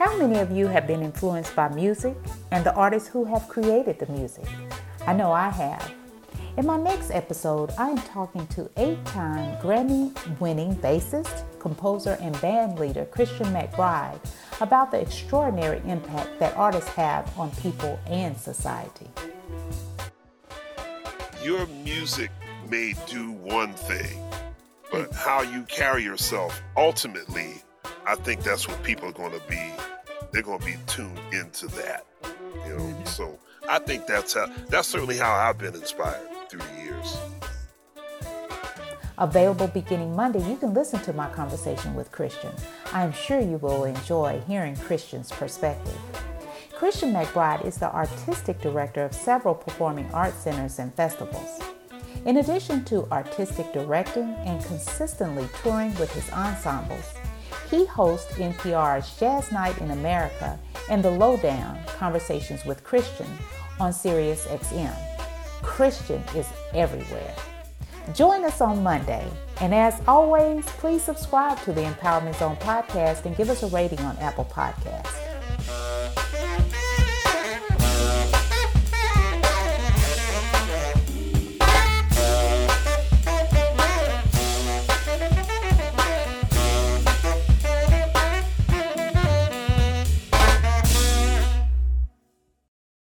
How many of you have been influenced by music and the artists who have created the music? I know I have. In my next episode, I am talking to eight time Grammy winning bassist, composer, and band leader Christian McBride about the extraordinary impact that artists have on people and society. Your music may do one thing, but how you carry yourself ultimately, I think that's what people are going to be they're going to be tuned into that. You know, mm-hmm. so I think that's how that's certainly how I've been inspired through the years. Available beginning Monday, you can listen to my conversation with Christian. I am sure you will enjoy hearing Christian's perspective. Christian McBride is the artistic director of several performing arts centers and festivals. In addition to artistic directing and consistently touring with his ensembles, he hosts NPR's Jazz Night in America and The Lowdown Conversations with Christian on Sirius XM. Christian is everywhere. Join us on Monday. And as always, please subscribe to the Empowerment Zone podcast and give us a rating on Apple Podcasts.